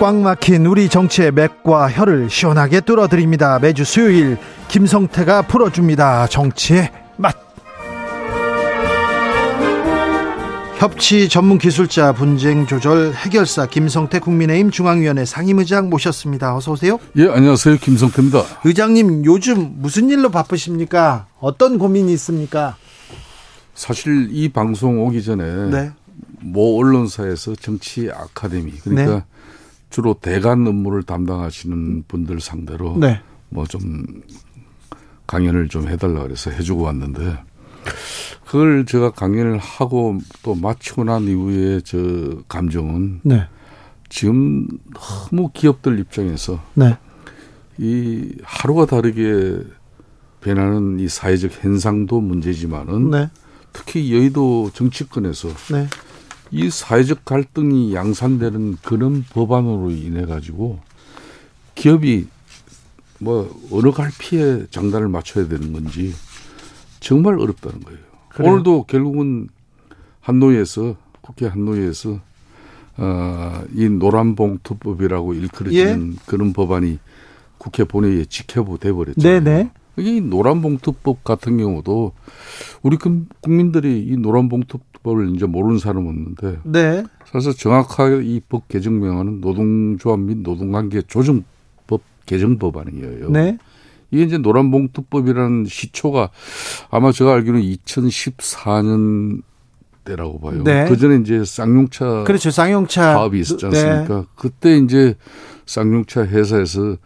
꽉 막힌 우리 정치의 맥과 혀를 시원하게 뚫어드립니다. 매주 수요일 김성태가 풀어줍니다. 정치의 맛. 협치 전문 기술자 분쟁 조절 해결사 김성태 국민의힘 중앙위원회 상임의장 모셨습니다. 어서 오세요. 예, 안녕하세요. 김성태입니다. 의장님 요즘 무슨 일로 바쁘십니까? 어떤 고민이 있습니까? 사실 이 방송 오기 전에 네. 모 언론사에서 정치 아카데미 그러니까 네. 주로 대관 업무를 담당하시는 분들 상대로 네. 뭐좀 강연을 좀 해달라 그래서 해주고 왔는데 그걸 제가 강연을 하고 또 마치고 난 이후에 저 감정은 네. 지금 너무 기업들 입장에서 네. 이 하루가 다르게 변하는 이 사회적 현상도 문제지만은 네. 특히 여의도 정치권에서 네. 이 사회적 갈등이 양산되는 그런 법안으로 인해 가지고 기업이 뭐 어느 갈피에 장단을 맞춰야 되는 건지 정말 어렵다는 거예요. 그래요? 오늘도 결국은 한노위에서 국회 한노위에서 어, 이 노란봉투법이라고 일컬어지는 예? 그런 법안이 국회 본회의에 직회부 돼버렸죠. 네네. 이 노란봉투법 같은 경우도 우리 국민들이 이 노란봉투 법을 이제 모르는 사람은 없는데 네. 사실 정확하게 이 법 개정명안은 노동조합 및 노동관계 조정법 개정 법 안이에요. 네. 이게 이제 노란봉투법이라는 시초가 아마 제가 알기로는 2014년 때라고 봐요. 네. 그 전에 이제 쌍용차 그렇죠. 쌍용차 파업이 있었지 않습니까? 네. 그때 이제 쌍용차 회사에서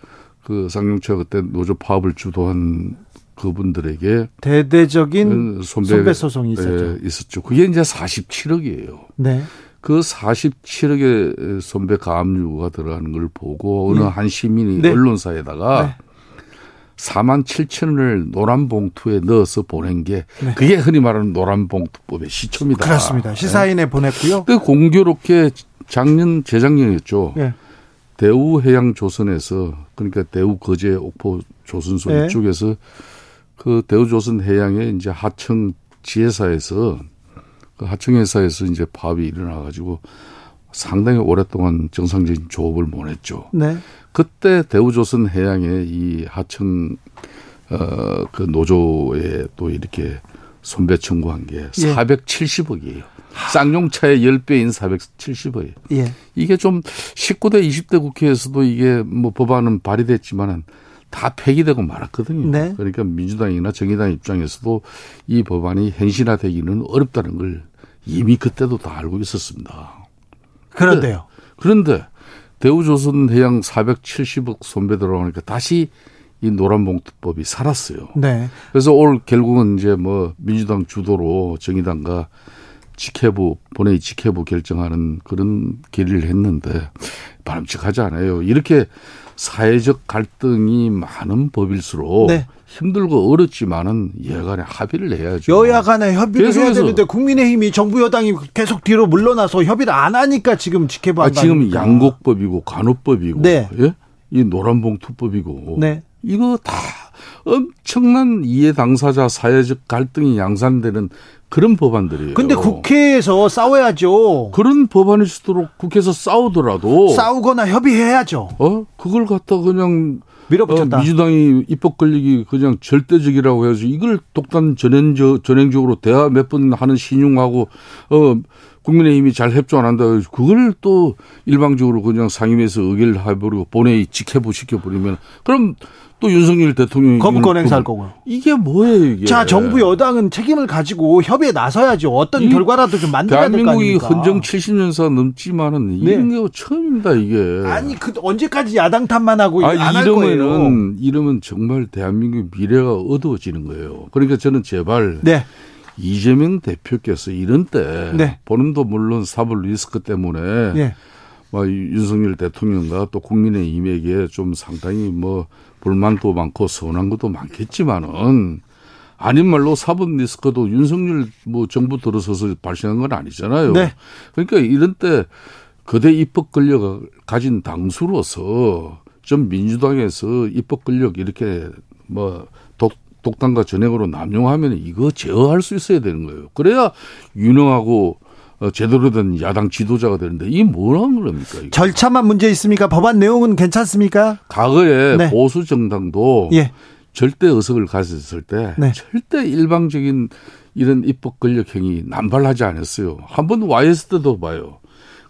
그 쌍용차 그때 노조 파업을 주도한 그분들에게 대대적인 손배, 손배 소송이 있었죠. 예, 있었죠. 그게 이제 47억이에요. 네. 그 47억의 손배 가압류가 들어가는 걸 보고 어느 네. 한 시민이 네. 언론사에다가 네. 4만 7천 원을 노란 봉투에 넣어서 보낸 게 네. 그게 흔히 말하는 노란 봉투법의 시초입니다. 그렇습니다. 시사인에 보냈고요. 그 공교롭게 작년 재작년이었죠. 네. 대우해양조선에서 그러니까 대우거제 옥포 조선소 네. 이쪽에서 그 대우조선 해양의 이제 하청 지회사에서 그 하청 회사에서 이제 파업이 일어나 가지고 상당히 오랫동안 정상적인 조업을 못 했죠. 네. 그때 대우조선 해양의 이 하청 어그 노조에 또 이렇게 손배 청구한 게 예. 470억이에요. 쌍용차의 10배인 470억. 예. 이게 좀 19대 20대 국회에서도 이게 뭐 법안은 발의됐지만은 다 폐기되고 말았거든요. 네. 그러니까 민주당이나 정의당 입장에서도 이 법안이 현실화되기는 어렵다는 걸 이미 그때도 다 알고 있었습니다. 그런데요. 그런데 대우조선해양 470억 손배 들어가니까 다시 이 노란봉투법이 살았어요. 네. 그래서 올 결국은 이제 뭐 민주당 주도로 정의당과 직회부 본회의 직회부 결정하는 그런 결의를 했는데 바람직하지 않아요. 이렇게 사회적 갈등이 많은 법일수록 네. 힘들고 어렵지만은 여야간에 합의를 해야죠. 여야 간에 협의를 해야 되는데 국민의힘이 정부 여당이 계속 뒤로 물러나서 협의를 안 하니까 지금 직회부 아, 지금 양곡법이고 간호법이고 네. 예? 이 노란봉투법이고 네. 이거 다 엄청난 이해 당사자 사회적 갈등이 양산되는 그런 법안들이에요. 근데 국회에서 싸워야죠. 그런 법안일수록 국회에서 싸우더라도 싸우거나 협의해야죠. 어? 그걸 갖다 그냥 밀어붙였다. 어, 민주당이 입법 권력이 그냥 절대적이라고 해서 이걸 독단 전행적 전행적으로 대화 몇 번 하는 신용하고 어 국민의힘이 잘 협조 안 한다. 그걸 또 일방적으로 그냥 상임위에서 의결을 해버리고 본회의 직회부 시켜버리면 그럼 또 윤석열 대통령이 거부권 행사할 거고요. 이게 뭐예요 이게? 자 정부 여당은 책임을 가지고 협의에 나서야죠. 어떤 결과라도 좀 만들어야 될 거 아닙니까? 대한민국이 헌정 70년사 넘지만은 네. 이런 게 처음입니다 이게. 아니 그 언제까지 야당 탓만 하고 아, 안할 거예요? 이러면 정말 대한민국 미래가 어두워지는 거예요. 그러니까 저는 제발 네. 이재명 대표께서 이런 때 네. 본인도 물론 사법 리스크 때문에 네. 뭐 윤석열 대통령과 또 국민의힘에게 좀 상당히 뭐 불만도 많고 서운한 것도 많겠지만은 아닌 말로 사법 리스크도 윤석열 뭐 정부 들어서서 발생한 건 아니잖아요. 네. 그러니까 이런 때 거대 입법 권력을 가진 당수로서 좀 민주당에서 입법 권력 이렇게 뭐 독, 독단과 전액으로 남용하면 이거 제어할 수 있어야 되는 거예요. 그래야 유능하고 어, 제대로 된 야당 지도자가 되는데 이게 뭐라는 겁니까? 이거? 절차만 문제 있습니까? 법안 내용은 괜찮습니까? 과거에 네. 보수 정당도 예. 절대 의석을 가졌을 때 네. 절대 일방적인 이런 입법 권력 행위 남발하지 않았어요. 한 번 YS 때도 봐요.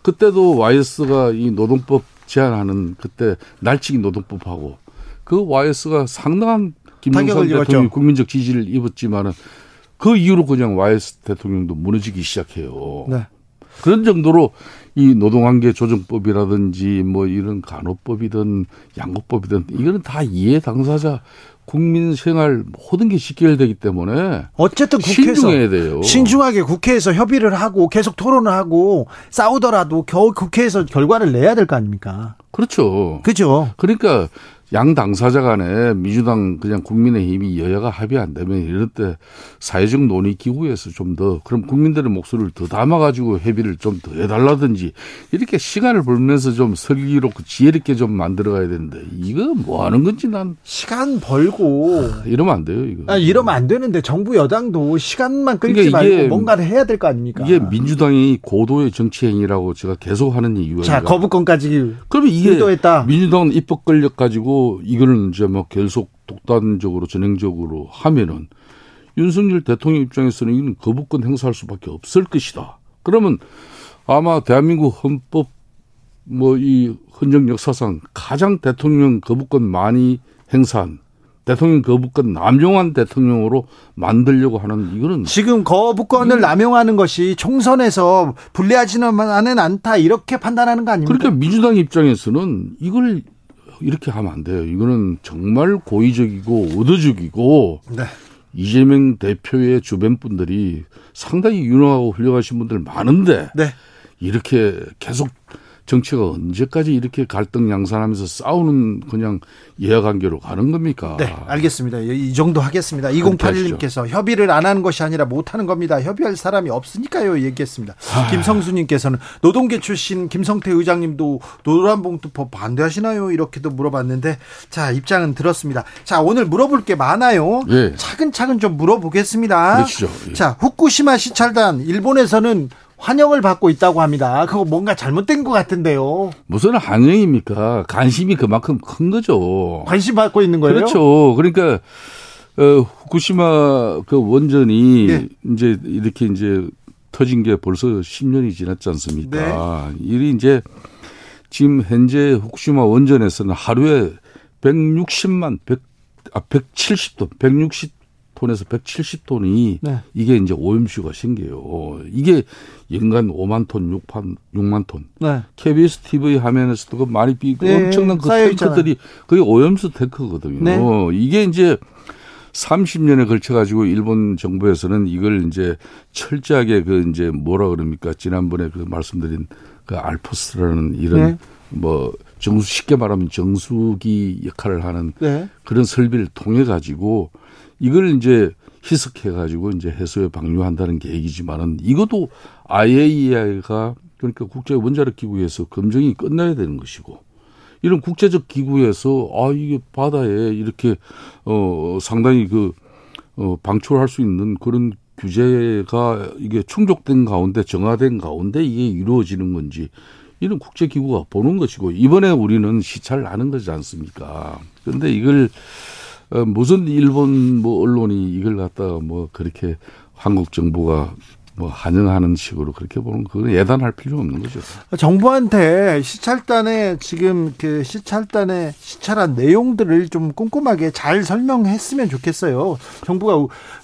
그때도 YS가 이 노동법 제안하는 그때 날치기 노동법하고 그 YS가 상당한 김영삼 대통령이 국민적 지지를 입었지만은 그 이후로 그냥 YS 대통령도 무너지기 시작해요. 네. 그런 정도로 이 노동관계 조정법이라든지 뭐 이런 간호법이든 양국법이든 이거는 다 이해 당사자 국민 생활 모든 게 직결되기 때문에 어쨌든 국회에서 신중해야 돼요. 신중하게 국회에서 협의를 하고 계속 토론을 하고 싸우더라도 겨우 국회에서 결과를 내야 될 거 아닙니까? 그렇죠. 그죠. 그러니까 양 당사자 간에 민주당 그냥 국민의힘이 여야가 합의 안 되면 이럴 때 사회적 논의 기구에서 좀 더 그럼 국민들의 목소리를 더 담아가지고 협의를 좀 더 해달라든지 이렇게 시간을 벌면서 좀 슬기롭고 지혜 있게 좀 만들어가야 되는데 이거 뭐 하는 건지 난 시간 벌고 아, 이러면 안 돼요 이거. 아, 이러면 안 되는데 정부 여당도 시간만 끌지 그러니까 말고 뭔가를 해야 될 거 아닙니까? 이게 민주당이 고도의 정치 행위라고 제가 계속 하는 이유가 자 거부권까지 그러면 이게. 민주당은 입법 권력 가지고 이거는 이제 뭐 계속 독단적으로 전행적으로 하면은 윤석열 대통령 입장에서는 이는 거부권 행사할 수밖에 없을 것이다. 그러면 아마 대한민국 헌법 뭐 이 헌정 역사상 가장 대통령 거부권 많이 행사한 대통령 거부권 남용한 대통령으로 만들려고 하는 이거는 지금 거부권을 남용하는 것이 총선에서 불리하지는 않다 이렇게 판단하는 거 아닙니까? 그러니까 민주당 입장에서는 이걸 이렇게 하면 안 돼요. 이거는 정말 고의적이고 의도적이고 네. 이재명 대표의 주변 분들이 상당히 유능하고 훌륭하신 분들 많은데 네. 이렇게 계속 정치가 언제까지 이렇게 갈등 양산하면서 싸우는 그냥 이해관계로 가는 겁니까? 네, 알겠습니다. 이 정도 하겠습니다. 2081님께서 협의를 안 하는 것이 아니라 못 하는 겁니다. 협의할 사람이 없으니까요. 얘기했습니다. 아... 김성수님께서는 노동계 출신 김성태 의장님도 노란봉투법 반대하시나요? 이렇게도 물어봤는데 자 입장은 들었습니다. 자 오늘 물어볼 게 많아요. 네. 차근차근 좀 물어보겠습니다. 그렇죠. 예. 자 후쿠시마 시찰단 일본에서는 환영을 받고 있다고 합니다. 그거 뭔가 잘못된 것 같은데요. 무슨 환영입니까? 관심이 그만큼 큰 거죠. 관심 받고 있는 거예요? 그렇죠. 그러니까 어, 후쿠시마 그 원전이 네. 이제 이렇게 이제 터진 게 벌써 10년이 지났지 않습니까? 네. 일이 이제 지금 현재 후쿠시마 원전에서는 하루에 160만 100, 아 170톤, 160 톤에서 170톤이 네. 이게 이제 오염수가 생겨요. 이게 연간 5만 톤, 6만, 6만 톤. 네. KBS TV 화면에서도 그 많이 비 네. 엄청난 그 탱크들이 그게 오염수 탱크거든요. 네. 이게 이제 30년에 걸쳐 가지고 일본 정부에서는 이걸 이제 철저하게 그 이제 뭐라 그럽니까? 지난번에 그 말씀드린 그 알프스라는 이런 네. 뭐 정수 쉽게 말하면 정수기 역할을 하는 네. 그런 설비를 통해 가지고 이걸 이제 희석해 가지고 이제 해소에 방류한다는 계획이지만은 이것도 IAEA가 그러니까 국제 원자력 기구에서 검증이 끝나야 되는 것이고 이런 국제적 기구에서 아 이게 바다에 이렇게 어 상당히 그 어 방출할 수 있는 그런 규제가 이게 충족된 가운데 정화된 가운데 이게 이루어지는 건지 이런 국제 기구가 보는 것이고 이번에 우리는 시찰을 하는 거지 않습니까? 그런데 이걸 어, 무슨 일본 뭐 언론이 이걸 갖다가 뭐 그렇게 한국 정부가 뭐 환영하는 식으로 그렇게 보는 그건 예단할 필요 없는 거죠. 정부한테 시찰단에 지금 그 시찰단에 시찰한 내용들을 좀 꼼꼼하게 잘 설명했으면 좋겠어요. 정부가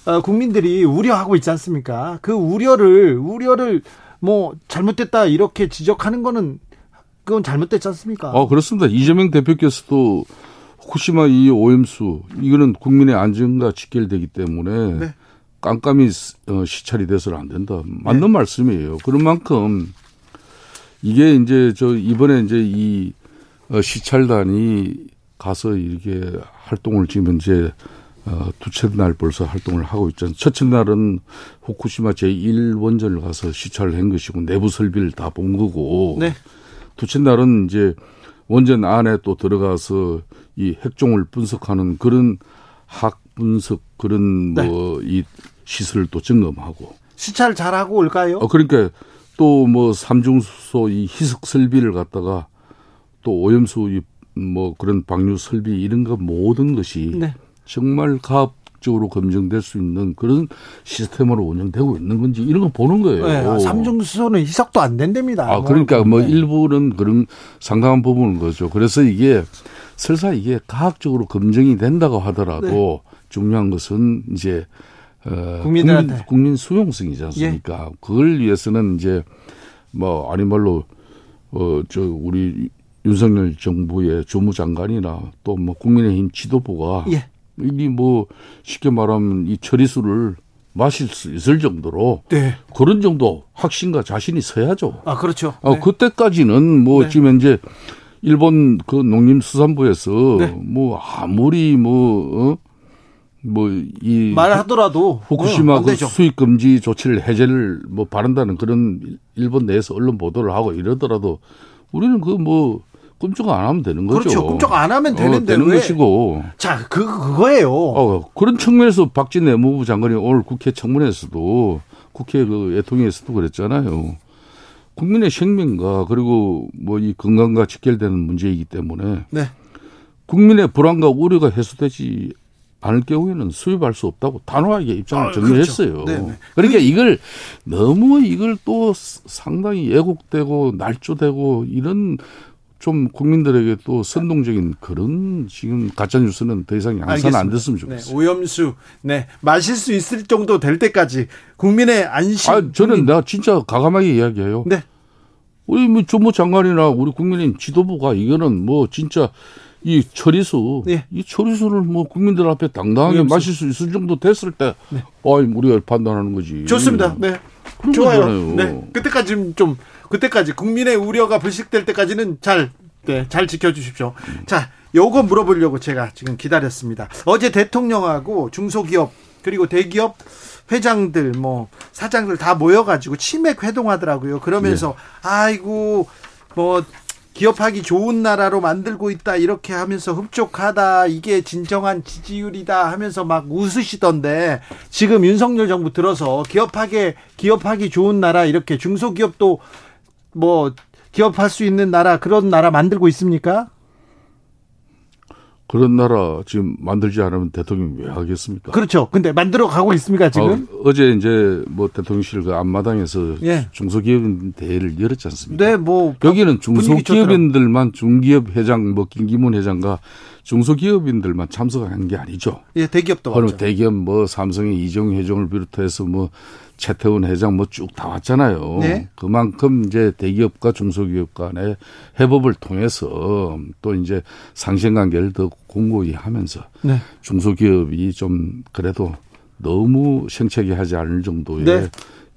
어, 국민들이 우려하고 있지 않습니까? 그 우려를 우려를 뭐 잘못됐다 이렇게 지적하는 거는 그건 잘못됐지 않습니까? 어 그렇습니다. 이재명 대표께서도 후쿠시마 이 오염수 이거는 국민의 안전과 직결되기 때문에 네. 깜깜이 어, 시찰이 돼서는 안 된다. 맞는 네. 말씀이에요. 그런 만큼 이게 이제 저 이번에 이제 이 어, 시찰단이 가서 이렇게 활동을 지금 이제 어, 두째 날 벌써 활동을 하고 있잖아요. 첫째 날은 후쿠시마 제1원전을 가서 시찰을 한 것이고 내부 설비를 다 본 거고. 네. 두째 날은 이제 원전 안에 또 들어가서 이 핵종을 분석하는 그런 학 분석 그런 네. 뭐이 시설을 또 점검하고. 시찰 잘하고 올까요? 어, 그러니까 또 뭐 삼중수소 이 희석 설비를 갖다가 또 오염수 뭐 그런 방류 설비 이런 거 모든 것이 네. 정말 가압 적으로 검증될 수 있는 그런 시스템으로 운영되고 있는 건지 이런 거 보는 거예요. 네, 삼중 수소는 희석도 안 된답니다. 아, 그러니까 뭐 네. 일부는 그런 상당한 부분인 거죠. 그래서 이게 설사 이게 과학적으로 검증이 된다고 하더라도 네. 중요한 것은 이제 어, 국민, 국민 수용성이지 않습니까? 예. 그걸 위해서는 이제 뭐 아니 말로 어 저 우리 윤석열 정부의 조무장관이나 또 뭐 국민의힘 지도부가 예. 이 뭐 쉽게 말하면 이 처리수를 마실 수 있을 정도로 네. 그런 정도 확신과 자신이 서야죠. 아 그렇죠. 아, 네. 그때까지는 뭐 네. 지금 현재 일본 그 농림수산부에서 네. 뭐 아무리 뭐 어? 뭐이 말하더라도 후쿠시마 어, 그 수입 금지 조치를 해제를 뭐 바란다는 그런 일본 내에서 언론 보도를 하고 이러더라도 우리는 그 뭐 꿈쩍 안 하면 되는 거죠. 그렇죠. 꿈쩍 안 하면 되는데 어, 되는 왜? 것이고. 자, 그 그거예요. 어, 그런 측면에서 박진 내무부 장관이 오늘 국회 청문회에서도 국회 그 애통위에서도 그랬잖아요. 국민의 생명과 그리고 뭐 이 건강과 직결되는 문제이기 때문에 네. 국민의 불안과 우려가 해소되지 않을 경우에는 수입할 수 없다고 단호하게 입장을 아, 정리했어요. 그렇죠. 그러니까 이걸 너무 이걸 또 상당히 애국되고 날조되고 이런 좀 국민들에게 또 선동적인 그런 지금 가짜 뉴스는 더 이상 양산 안 됐으면 네, 좋겠어요. 네, 오염수, 네 마실 수 있을 정도 될 때까지 국민의 안심. 아, 저는. 내가 진짜 가감하게 이야기해요. 네. 우리 뭐 조모 장관이나 우리 국민의 지도부가 이거는 뭐 진짜 이 처리수, 네. 이 처리수를 뭐 국민들 앞에 당당하게 오염수. 마실 수 있을 정도 됐을 때, 네. 아, 우리가 판단하는 거지. 좋습니다. 네. 좋아요. 거잖아요. 네. 그때까지 좀 그때까지 국민의 우려가 불식될 때까지는 잘, 네, 잘 지켜주십시오. 자, 요거 물어보려고 제가 지금 기다렸습니다. 어제 대통령하고 중소기업 그리고 대기업 회장들 뭐 사장들 다 모여가지고 치맥 회동하더라고요. 그러면서 네. 아이고 뭐 기업하기 좋은 나라로 만들고 있다 이렇게 하면서 흡족하다 이게 진정한 지지율이다 하면서 막 웃으시던데 지금 윤석열 정부 들어서 기업하게 기업하기 좋은 나라 이렇게 중소기업도 뭐 기업할 수 있는 나라 그런 나라 만들고 있습니까? 그런 나라 지금 만들지 않으면 대통령이 왜 하겠습니까? 그렇죠. 근데 만들어 가고 있습니까, 지금? 어, 제 이제 뭐 대통령실 그 앞마당에서 예. 중소기업인 대회를 열었지 않습니까? 네, 뭐. 여기는 중소기업인들만 중기업 회장, 뭐 김기문 회장과 중소기업인들만 참석한 게 아니죠. 예, 대기업도 왔죠. 대기업 뭐 삼성의 이종 회장을 비롯해서 뭐 최태훈 회장 뭐 쭉 다 왔잖아요. 네. 그만큼 이제 대기업과 중소기업 간의 해법을 통해서 또 이제 상생 관계를 더 공고히 하면서 네. 중소기업이 좀 그래도 너무 생채기 하지 않을 정도의 네.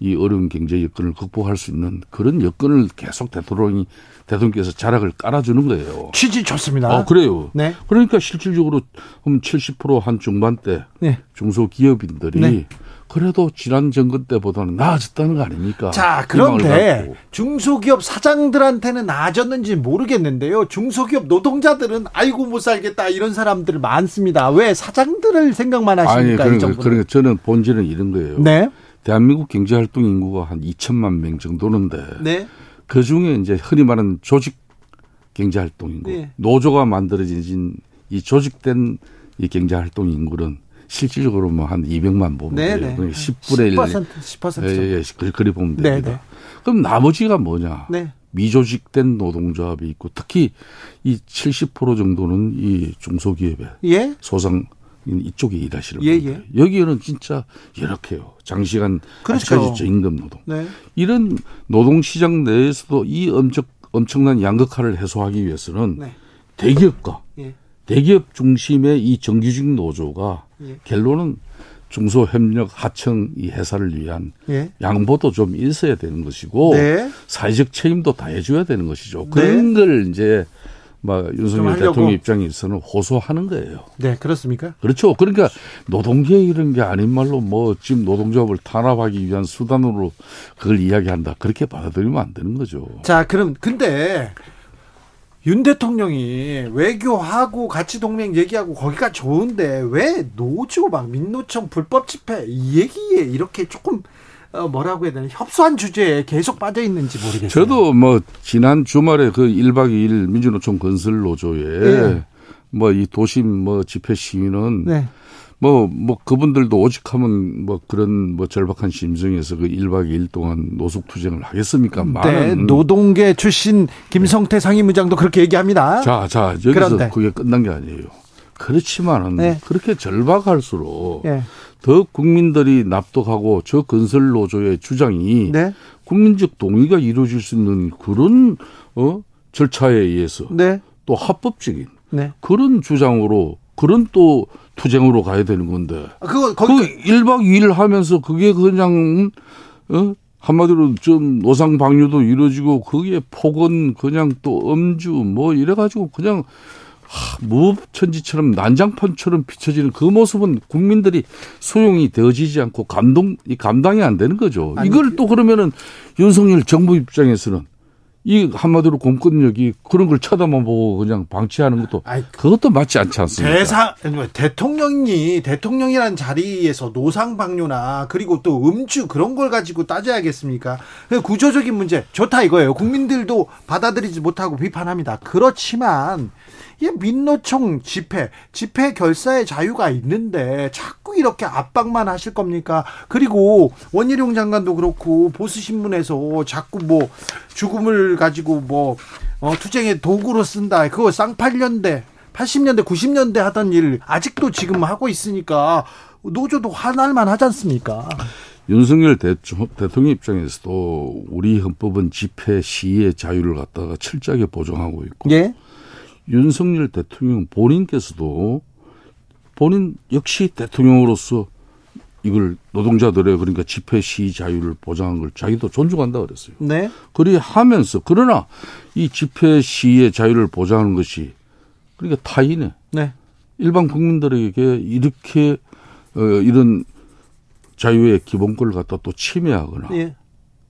이 어려운 경제 여건을 극복할 수 있는 그런 여건을 계속 대통령이 대통령께서 자락을 깔아주는 거예요. 취지 좋습니다. 아, 그래요. 네. 그러니까 실질적으로 한 70%한 중반대 네. 중소기업인들이 네. 그래도 지난 정권 때보다는 나아졌다는 거 아닙니까? 자, 그런데 중소기업 사장들한테는 나아졌는지 모르겠는데요. 중소기업 노동자들은 아이고 못 살겠다 이런 사람들 많습니다. 왜 사장들을 생각만 하십니까? 아니, 그러니까, 그러니까 저는 본질은 이런 거예요. 네. 대한민국 경제 활동 인구가 한 2천만 명 정도는데 네. 그 중에 이제 흔히 말하는 조직 경제 활동 인구, 네. 노조가 만들어진 이 조직된 이 경제 활동 인구는 실질적으로 뭐 한 200만 보면 네, 돼요. 네. 10분의 1. 10%, 10%. 예, 예, 그리 보면 네, 됩니다. 네. 그럼 나머지가 뭐냐? 네. 미조직된 노동조합이 있고 특히 이 70% 정도는 이 중소기업에 예? 소상 이쪽에 일하시는 예, 분들. 예. 여기는 진짜 이렇게요. 장시간 그렇죠. 아직까지 저임금 노동. 네. 이런 노동 시장 내에서도 이 엄청 엄청난 양극화를 해소하기 위해서는 네. 대기업과 예. 대기업 중심의 이 정규직 노조가 예. 결론은 중소협력 하청 이 회사를 위한 예. 양보도 좀 있어야 되는 것이고 네. 사회적 책임도 다 해줘야 되는 것이죠. 그런 네. 걸 이제 막 윤석열 대통령 입장에서는 호소하는 거예요. 네, 그렇습니까? 그렇죠. 그러니까 노동계 이런 게 아닌 말로 뭐 지금 노동조합을 탄압하기 위한 수단으로 그걸 이야기한다. 그렇게 받아들이면 안 되는 거죠. 자, 그럼 근데 윤 대통령이 외교하고 같이 동맹 얘기하고 거기가 좋은데 왜 노조 막 민노총 불법 집회 이 얘기에 이렇게 조금 어, 뭐라고 해야 되나 협소한 주제에 계속 빠져 있는지 모르겠어요. 저도 뭐 지난 주말에 그 1박 2일 민주노총 건설 노조에 네. 뭐이 도심 뭐 집회 시위는 네. 뭐, 뭐, 그분들도 오직 하면 뭐 그런 뭐 절박한 심정에서 그 1박 2일 동안 노숙 투쟁을 하겠습니까? 네, 노동계 출신 김성태 네. 상임의장도 그렇게 얘기합니다. 자, 자, 여기서 그런데. 그게 끝난 게 아니에요. 그렇지만은 네. 그렇게 절박할수록 네. 더 국민들이 납득하고 저 건설 노조의 주장이 네. 국민적 동의가 이루어질 수 있는 그런 어 절차에 의해서 네. 또 합법적인 네. 그런 주장으로 그런 또 투쟁으로 가야 되는 건데. 아, 그거 거기 그 1박 2일 하면서 그게 그냥 어 한마디로 좀 노상 방류도 이루어지고 거기에 폭언 그냥 또 음주 뭐 이래 가지고 그냥 무천지처럼 난장판처럼 비춰지는 그 모습은 국민들이 소용이 되어지지 않고 감동, 이 감당이 안 되는 거죠. 아니, 이걸 또 그러면은 윤석열 정부 입장에서는 이 한마디로 공권력이 그런 걸 쳐다만 보고 그냥 방치하는 것도 아이, 그것도 맞지 않지 않습니까? 대사 대통령이 대통령이라는 자리에서 노상 방뇨나 그리고 또 음주 그런 걸 가지고 따져야겠습니까? 그 구조적인 문제 좋다 이거예요. 국민들도 받아들이지 못하고 비판합니다. 그렇지만 이 민노총 집회, 집회 결사의 자유가 있는데 자꾸 이렇게 압박만 하실 겁니까? 그리고 원희룡 장관도 그렇고 보수 신문에서 자꾸 뭐 죽음을 가지고 뭐 어, 투쟁의 도구로 쓴다. 그거 쌍팔년대 80년대, 90년대 하던 일 아직도 지금 하고 있으니까 노조도 화날만 하지 않습니까? 윤석열 대통령 입장에서도 우리 헌법은 집회 시위의 자유를 갖다가 철저하게 보장하고 있고 예? 윤석열 대통령 본인께서도 본인 역시 대통령으로서 이걸 노동자들의 그러니까 집회 시위 자유를 보장한 걸 자기도 존중한다 그랬어요. 네. 그리 하면서 그러나 이 집회 시위의 자유를 보장하는 것이 그러니까 타인의 네. 일반 국민들에게 이렇게 어 이런 자유의 기본권을 갖다 또 침해하거나 예.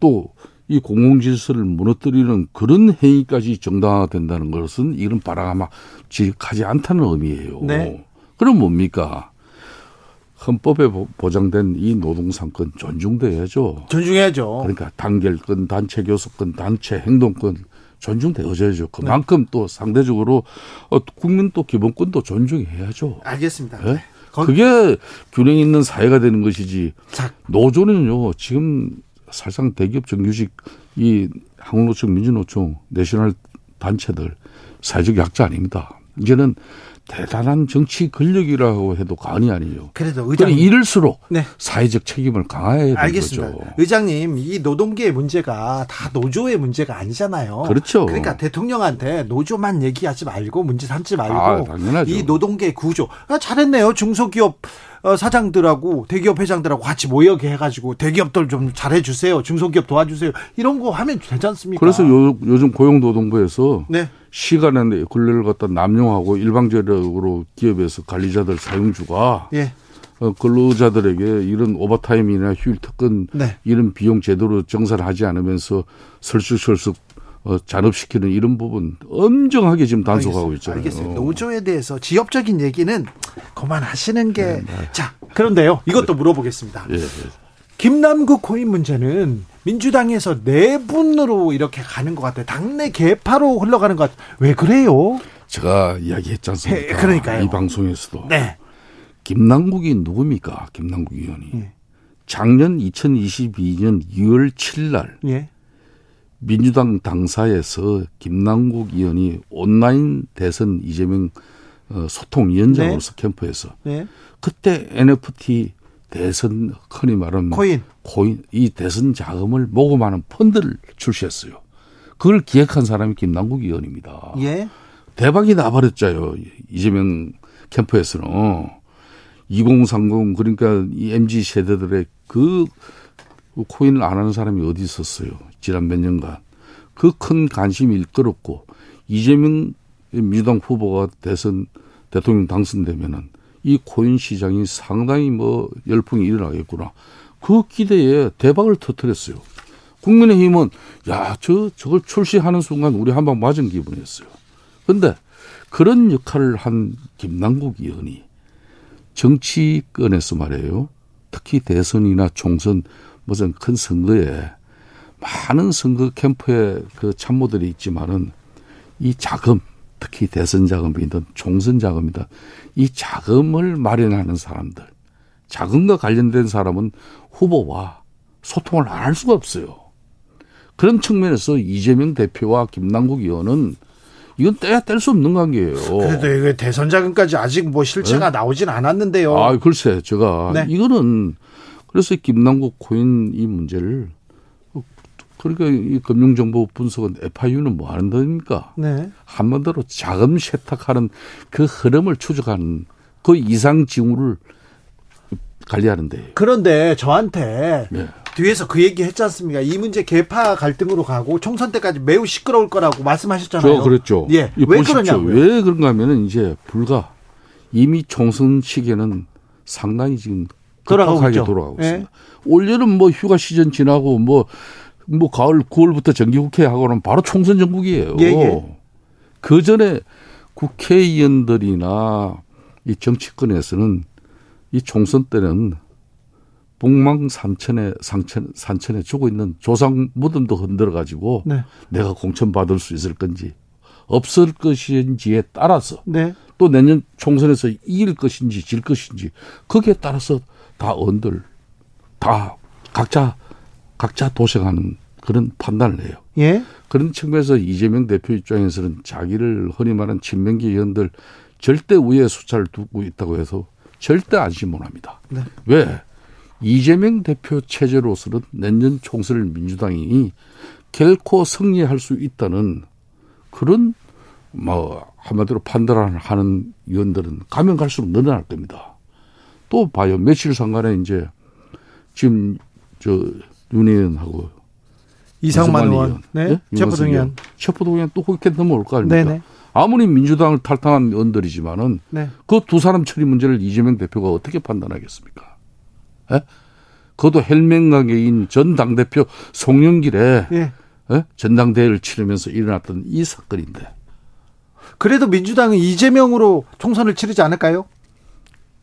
또 이 공공질서를 무너뜨리는 그런 행위까지 정당화된다는 것은 이런 바람직하지 않다는 의미예요. 네. 그럼 뭡니까? 헌법에 보장된 이 노동상권 존중돼야죠. 존중해야죠. 그러니까 단결권, 단체 교섭권, 단체 행동권 존중되어져야죠. 그만큼 네. 또 상대적으로 어, 국민 또 기본권도 존중해야죠. 알겠습니다. 네? 그게 균형 있는 사회가 되는 것이지. 자. 노조는요 지금 사실상 대기업 정규직 이 한국노총, 민주노총, 내셔널 단체들 사회적 약자 아닙니다. 이제는 대단한 정치 권력이라고 해도 과언이 아니에요. 그래도 의장님 이럴수록 네. 사회적 책임을 강화해야 되는 알겠습니다. 거죠. 의장님, 이 노동계의 문제가 다 노조의 문제가 아니잖아요. 그렇죠. 그러니까 대통령한테 노조만 얘기하지 말고 문제 삼지 말고 아, 이 노동계 구조 아, 잘했네요. 중소기업 어, 사장들하고 대기업 회장들하고 같이 모여게 해가지고 대기업들 좀 잘해주세요. 중소기업 도와주세요. 이런 거 하면 되지 않습니까? 그래서 요, 요즘 고용노동부에서 네. 시간에 권리를 갖다 남용하고 일방적으로 기업에서 관리자들 사용주가 예. 어, 근로자들에게 이런 오버타임이나 휴일 특근 네. 이런 비용 제대로 정산하지 않으면서 설득설득 어, 잔업시키는 이런 부분 엄정하게 지금 단속하고 있잖아요. 알겠습니다. 노조에 대해서 지역적인 얘기는 그만하시는 게. 네, 네. 자, 그런데요. 이것도 물어보겠습니다. 예, 예. 김남국 코인 문제는 민주당에서 내분으로 이렇게 가는 것 같아요. 당내 개파로 흘러가는 것 같아요. 왜 그래요? 제가 이야기했지 않습니까? 그러니까요. 이 방송에서도. 네. 김남국이 누굽니까? 김남국 의원이. 예. 작년 2022년 2월 7일 날 예. 민주당 당사에서 김남국 의원이 온라인 대선 이재명 어, 소통 위원장으로서 네. 캠프에서 네. 그때 NFT 대선 흔히 말하는 코인. 코인 이 대선 자금을 모금하는 펀드를 출시했어요. 그걸 기획한 사람이 김남국 의원입니다. 예. 대박이 나버렸죠요. 이재명 캠프에서는 2030 그러니까 이 MZ 세대들의 그 코인을 안 하는 사람이 어디 있었어요. 지난 몇 년간. 그 큰 관심이 일끌었고 이재명 민주당 후보가 대선 대통령 당선되면은 이 코인 시장이 상당히 뭐 열풍이 일어나겠구나. 그 기대에 대박을 터뜨렸어요. 국민의힘은 야, 저 저걸 출시하는 순간 우리 한 방 맞은 기분이었어요. 근데 그런 역할을 한 김남국 의원이 정치권에서 말이에요. 특히 대선이나 총선 무슨 큰 선거에 많은 선거 캠프에 그 참모들이 있지만은 이 자금 특히 대선 자금이든 총선 자금이든 이 자금을 마련하는 사람들 자금과 관련된 사람은 후보와 소통을 안 할 수가 없어요. 그런 측면에서 이재명 대표와 김남국 의원은 이건 떼야 뗄 수 없는 관계예요. 그래도 이게 대선 자금까지 아직 뭐 실체가 네? 나오진 않았는데요. 아, 글쎄, 제가 네. 이거는 그래서 김남국 코인 이 문제를 그러니까 이 금융정보 분석은 FIU는 뭐 하는 겁니까? 네. 한번더로 자금 세탁하는 그 흐름을 추적하는 그 이상 징후를 관리하는데. 그런데 저한테 네. 뒤에서 그 얘기 했지 않습니까? 이 문제 개파 갈등으로 가고 총선 때까지 매우 시끄러울 거라고 말씀하셨잖아요. 저 그랬죠. 예. 왜 그러냐고요? 왜 그런가 하면은 이제 불과 이미 총선 시기에는 상당히 지금 급하게 돌아가고 예. 있습니다. 올여름 뭐 휴가 시즌 지나고 뭐 뭐뭐 가을 9월부터 정기국회 하고는 바로 총선 전국이에요. 예, 예. 그 전에 국회의원들이나 이 정치권에서는 이 총선 때는 북망 산천에 상천 산천에 죽어 있는 조상 무덤도 흔들어 가지고 네. 내가 공천 받을 수 있을 건지 없을 것인지에 따라서 네. 또 내년 총선에서 이길 것인지 질 것인지 거기에 따라서 다 언들 다 각자 각자 도생하는 그런 판단을 해요. 예? 그런 측면에서 이재명 대표 입장에서는 자기를 흔히 말하는 친명계 의원들 절대 우위에 수차를 두고 있다고 해서 절대 안심 못 합니다. 네. 왜? 이재명 대표 체제로서는 내년 총선을 민주당이 결코 승리할 수 있다는 그런 뭐 한마디로 판단하는 의원들은 가면 갈수록 늘어날 겁니다. 또 봐요. 며칠 상간에 이제 지금 저윤 의원하고 이상만 의원, 네, 네? 체포 동의안, 체포 동의안 또 그렇게 넘어올 거 아닙니까? 네네. 아무리 민주당을 탈당한 의원들이지만은 네. 그두 사람 처리 문제를 이재명 대표가 어떻게 판단하겠습니까? 예? 그것도 헬맹가게인 전 당대표 송영길의 예. 예? 전당대회를 치르면서 일어났던 이 사건인데. 그래도 민주당은 이재명으로 총선을 치르지 않을까요?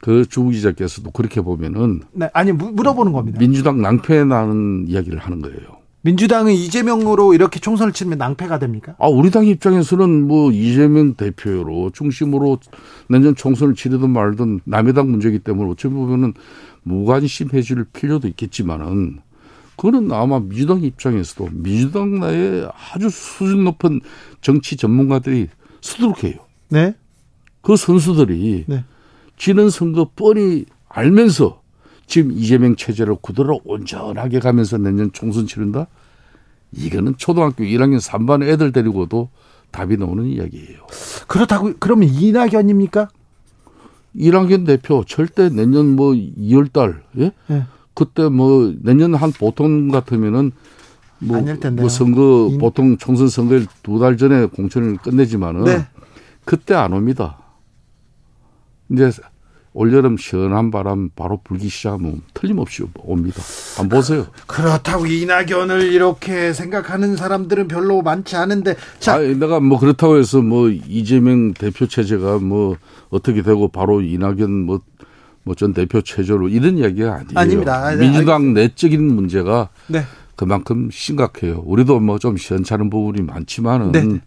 그 주 기자께서도 그렇게 보면은. 네, 아니, 물어보는 겁니다. 민주당 낭패 나는 이야기를 하는 거예요. 민주당은 이재명으로 이렇게 총선을 치르면 낭패가 됩니까? 아, 우리 당 입장에서는 뭐 이재명 대표로 중심으로 내년 총선을 치르든 말든 남의 당 문제이기 때문에 어찌 보면은 무관심해 줄 필요도 있겠지만은 그거는 아마 민주당 입장에서도 민주당 내에 아주 수준 높은 정치 전문가들이 수두룩해요. 네. 그 선수들이 네. 지는 선거 뻔히 알면서 지금 이재명 체제를 그대로 온전하게 가면서 내년 총선 치른다? 이거는 초등학교 1학년 3반 애들 데리고도 답이 나오는 이야기예요. 그렇다고 그러면 이낙연입니까? 이낙연 대표 절대 내년 뭐 2월 달, 예? 네. 그때 뭐 내년 한 보통 같으면은 뭐, 뭐 선거 보통 총선 선거일 두 달 전에 공천을 끝내지만은 네. 그때 안 옵니다. 이제 올여름 시원한 바람 바로 불기 시작하면 틀림없이 옵니다. 한번 보세요. 그렇다고 이낙연을 이렇게 생각하는 사람들은 별로 많지 않은데. 자, 아, 내가 뭐 그렇다고 해서 뭐 이재명 대표 체제가 뭐 어떻게 되고 바로 이낙연 뭐 뭐 전 대표 체제로 이런 이야기가 아니에요. 아닙니다. 아, 민주당 내적인 문제가 네. 그만큼 심각해요. 우리도 뭐 좀 시원찮은 부분이 많지만은. 네.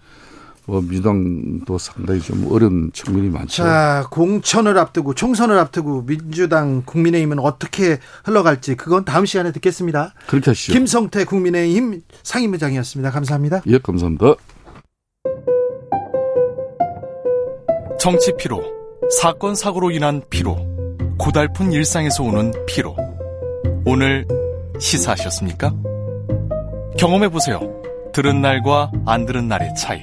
뭐 민주당도 상당히 좀 어려운 측면이 많죠. 자, 공천을 앞두고 총선을 앞두고 민주당 국민의힘은 어떻게 흘러갈지 그건 다음 시간에 듣겠습니다. 그렇게 하시죠. 김성태 국민의힘 상임의장이었습니다. 감사합니다. 예, 감사합니다. 정치 피로, 사건 사고로 인한 피로, 고달픈 일상에서 오는 피로. 오늘 시사하셨습니까? 경험해 보세요. 들은 날과 안 들은 날의 차이.